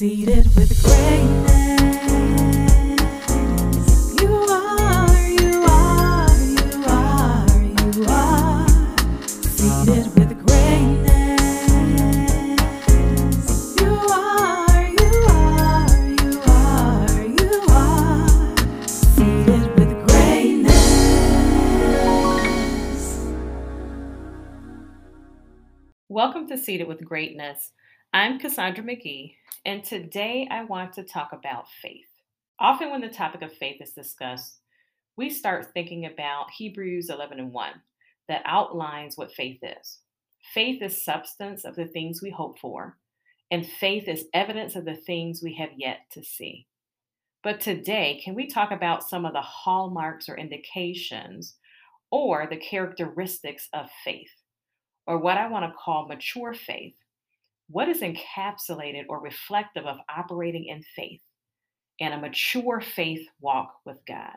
Seated with greatness. You are, you are, you are, you are. Seated with greatness. You are, you are, you are, you are. Seated with greatness. Welcome to Seated with Greatness. I'm Cassandra McGee, and today I want to talk about faith. Often, when the topic of faith is discussed, we start thinking about Hebrews 11 and 1 that outlines what faith is. Faith is substance of the things we hope for, and faith is evidence of the things we have yet to see. But today, can we talk about some of the hallmarks or indications or the characteristics of faith? or what I want to call mature faith, what is encapsulated or reflective of operating in faith and a mature faith walk with God.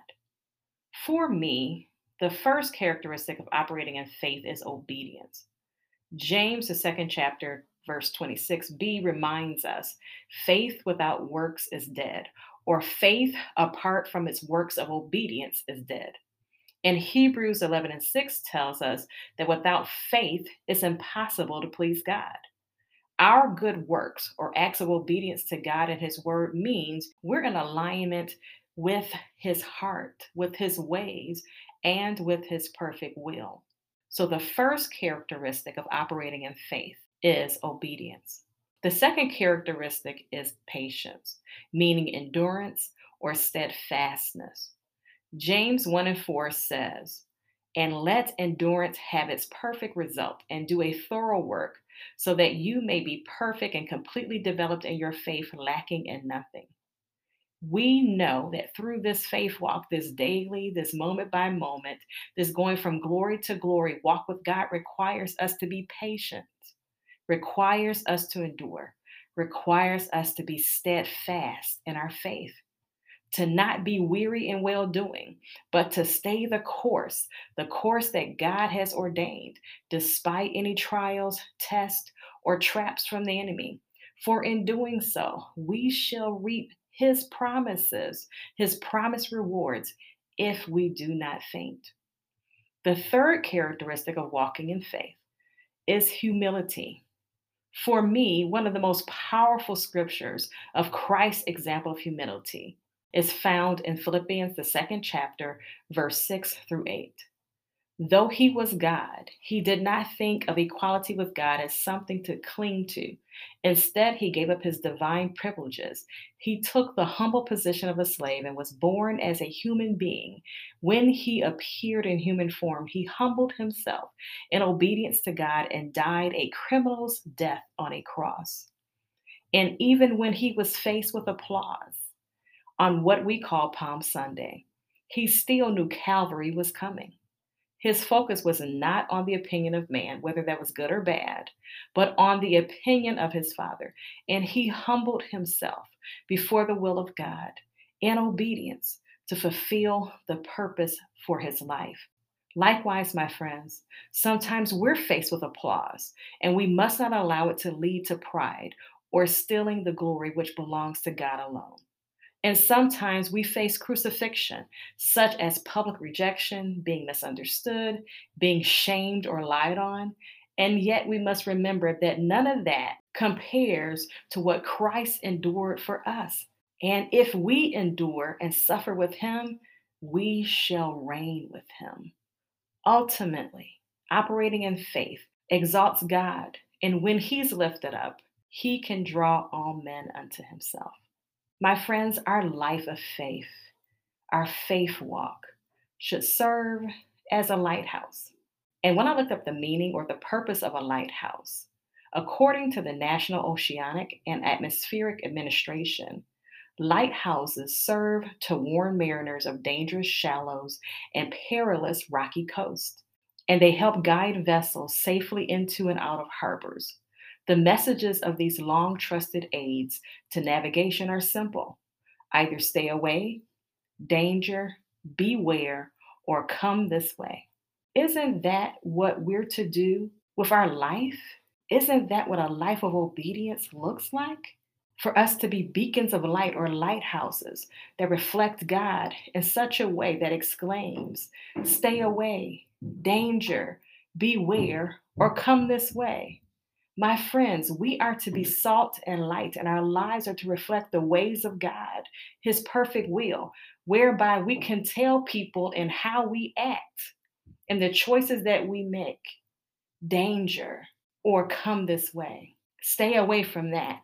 For me, the first characteristic of operating in faith is obedience. James, the second chapter, verse 26b reminds us faith without works is dead, or faith apart from its works of obedience is dead. And Hebrews 11 and 6 tells us that without faith, it's impossible to please God. Our good works or acts of obedience to God and His word means we're in alignment with His heart, with His ways, and with His perfect will. So, the first characteristic of operating in faith is obedience. The second characteristic is patience, meaning endurance or steadfastness. James 1 and 4 says, And let endurance have its perfect result, and do a thorough work, so that you may be perfect and completely developed in your faith, lacking in nothing. We know that through this faith walk, this daily, this moment by moment, this going from glory to glory walk with God requires us to be patient, requires us to endure, requires us to be steadfast in our faith to not be weary in well doing, but to stay the course, the course that God has ordained, despite any trials, tests, or traps from the enemy. For in doing so, we shall reap his promises, his promised rewards, if we do not faint. The third characteristic of walking in faith is humility. For me, one of the most powerful scriptures of Christ's example of humility is found in Philippians, the second chapter, verse 6 through 8. Though he was God, he did not think of equality with God as something to cling to. Instead, he gave up his divine privileges. He took the humble position of a slave and was born as a human being. When he appeared in human form, he humbled himself in obedience to God and died a criminal's death on a cross. And even when he was faced with applause, on what we call Palm Sunday. He still knew Calvary was coming. His focus was not on the opinion of man, whether that was good or bad, but on the opinion of his Father. And he humbled himself before the will of God in obedience to fulfill the purpose for his life. Likewise, my friends, sometimes we're faced with applause, and we must not allow it to lead to pride or stealing the glory which belongs to God alone. And sometimes we face crucifixion, such as public rejection, being misunderstood, being shamed or lied on. And yet we must remember that none of that compares to what Christ endured for us. And if we endure and suffer with him, we shall reign with him. Ultimately, operating in faith exalts God. And when he's lifted up, he can draw all men unto himself. My friends, our life of faith, our faith walk, should serve as a lighthouse. And when I looked up the meaning or the purpose of a lighthouse, according to the National Oceanic and Atmospheric Administration, lighthouses serve to warn mariners of dangerous shallows and perilous rocky coasts, and they help guide vessels safely into and out of harbors. The messages of these long trusted aids to navigation are simple either stay away, danger, beware, or come this way. Isn't that what we're to do with our life? Isn't that what a life of obedience looks like? for us to be beacons of light or lighthouses that reflect God in such a way that exclaims, Stay away, danger, beware, or come this way. My friends, we are to be mm-hmm. salt and light, and our lives are to reflect the ways of God, His perfect will, whereby we can tell people in how we act and the choices that we make danger or come this way. Stay away from that.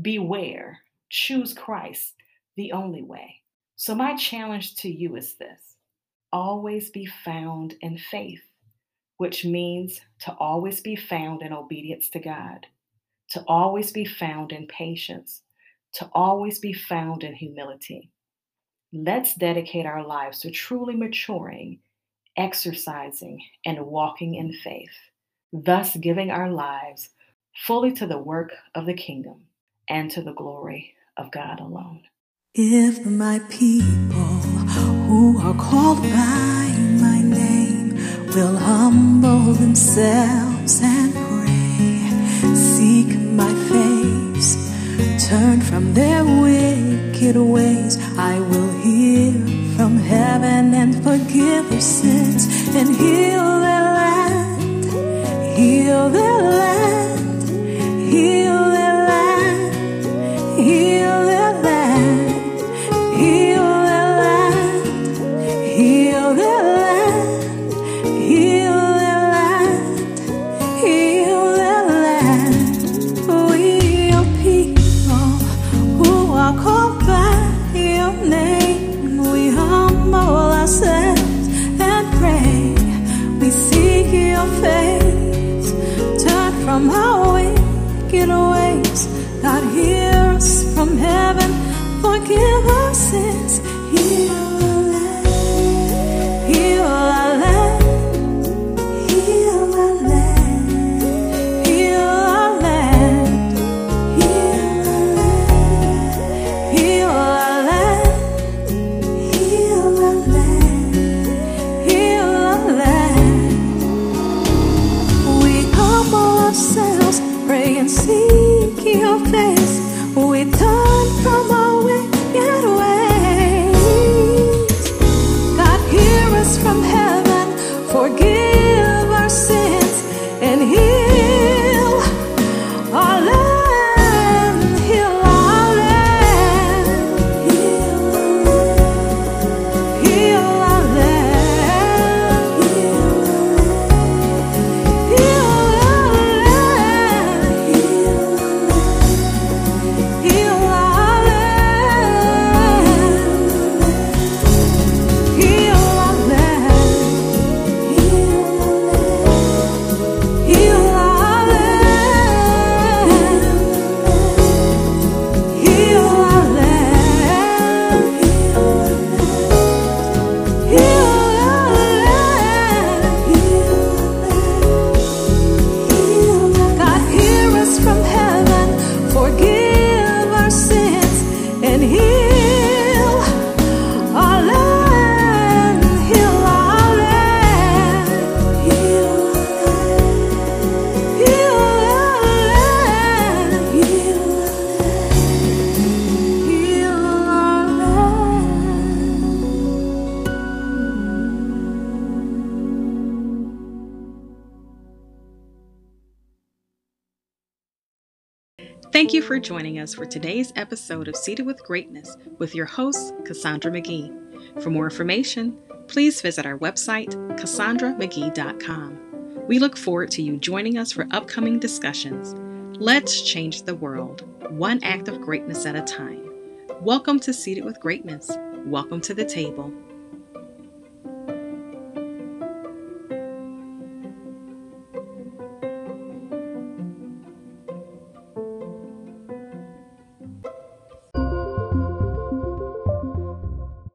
Beware. Choose Christ, the only way. So, my challenge to you is this always be found in faith which means to always be found in obedience to God, to always be found in patience, to always be found in humility. Let's dedicate our lives to truly maturing, exercising, and walking in faith, thus giving our lives fully to the work of the kingdom and to the glory of God alone. If my people who are called by will humble themselves and pray, seek my face, turn from their wicked ways, I will hear from heaven and forgive their sins and heal their land, heal their land, heal their land, heal their land, heal their land, heal their land, from our wicked ways. God, hear us from heaven. Forgive our your face. Thank you for joining us for today's episode of Seated with Greatness with your host, Cassandra McGee. For more information, please visit our website, cassandramcgee.com. We look forward to you joining us for upcoming discussions. Let's change the world, one act of greatness at a time. Welcome to Seated with Greatness. Welcome to the table.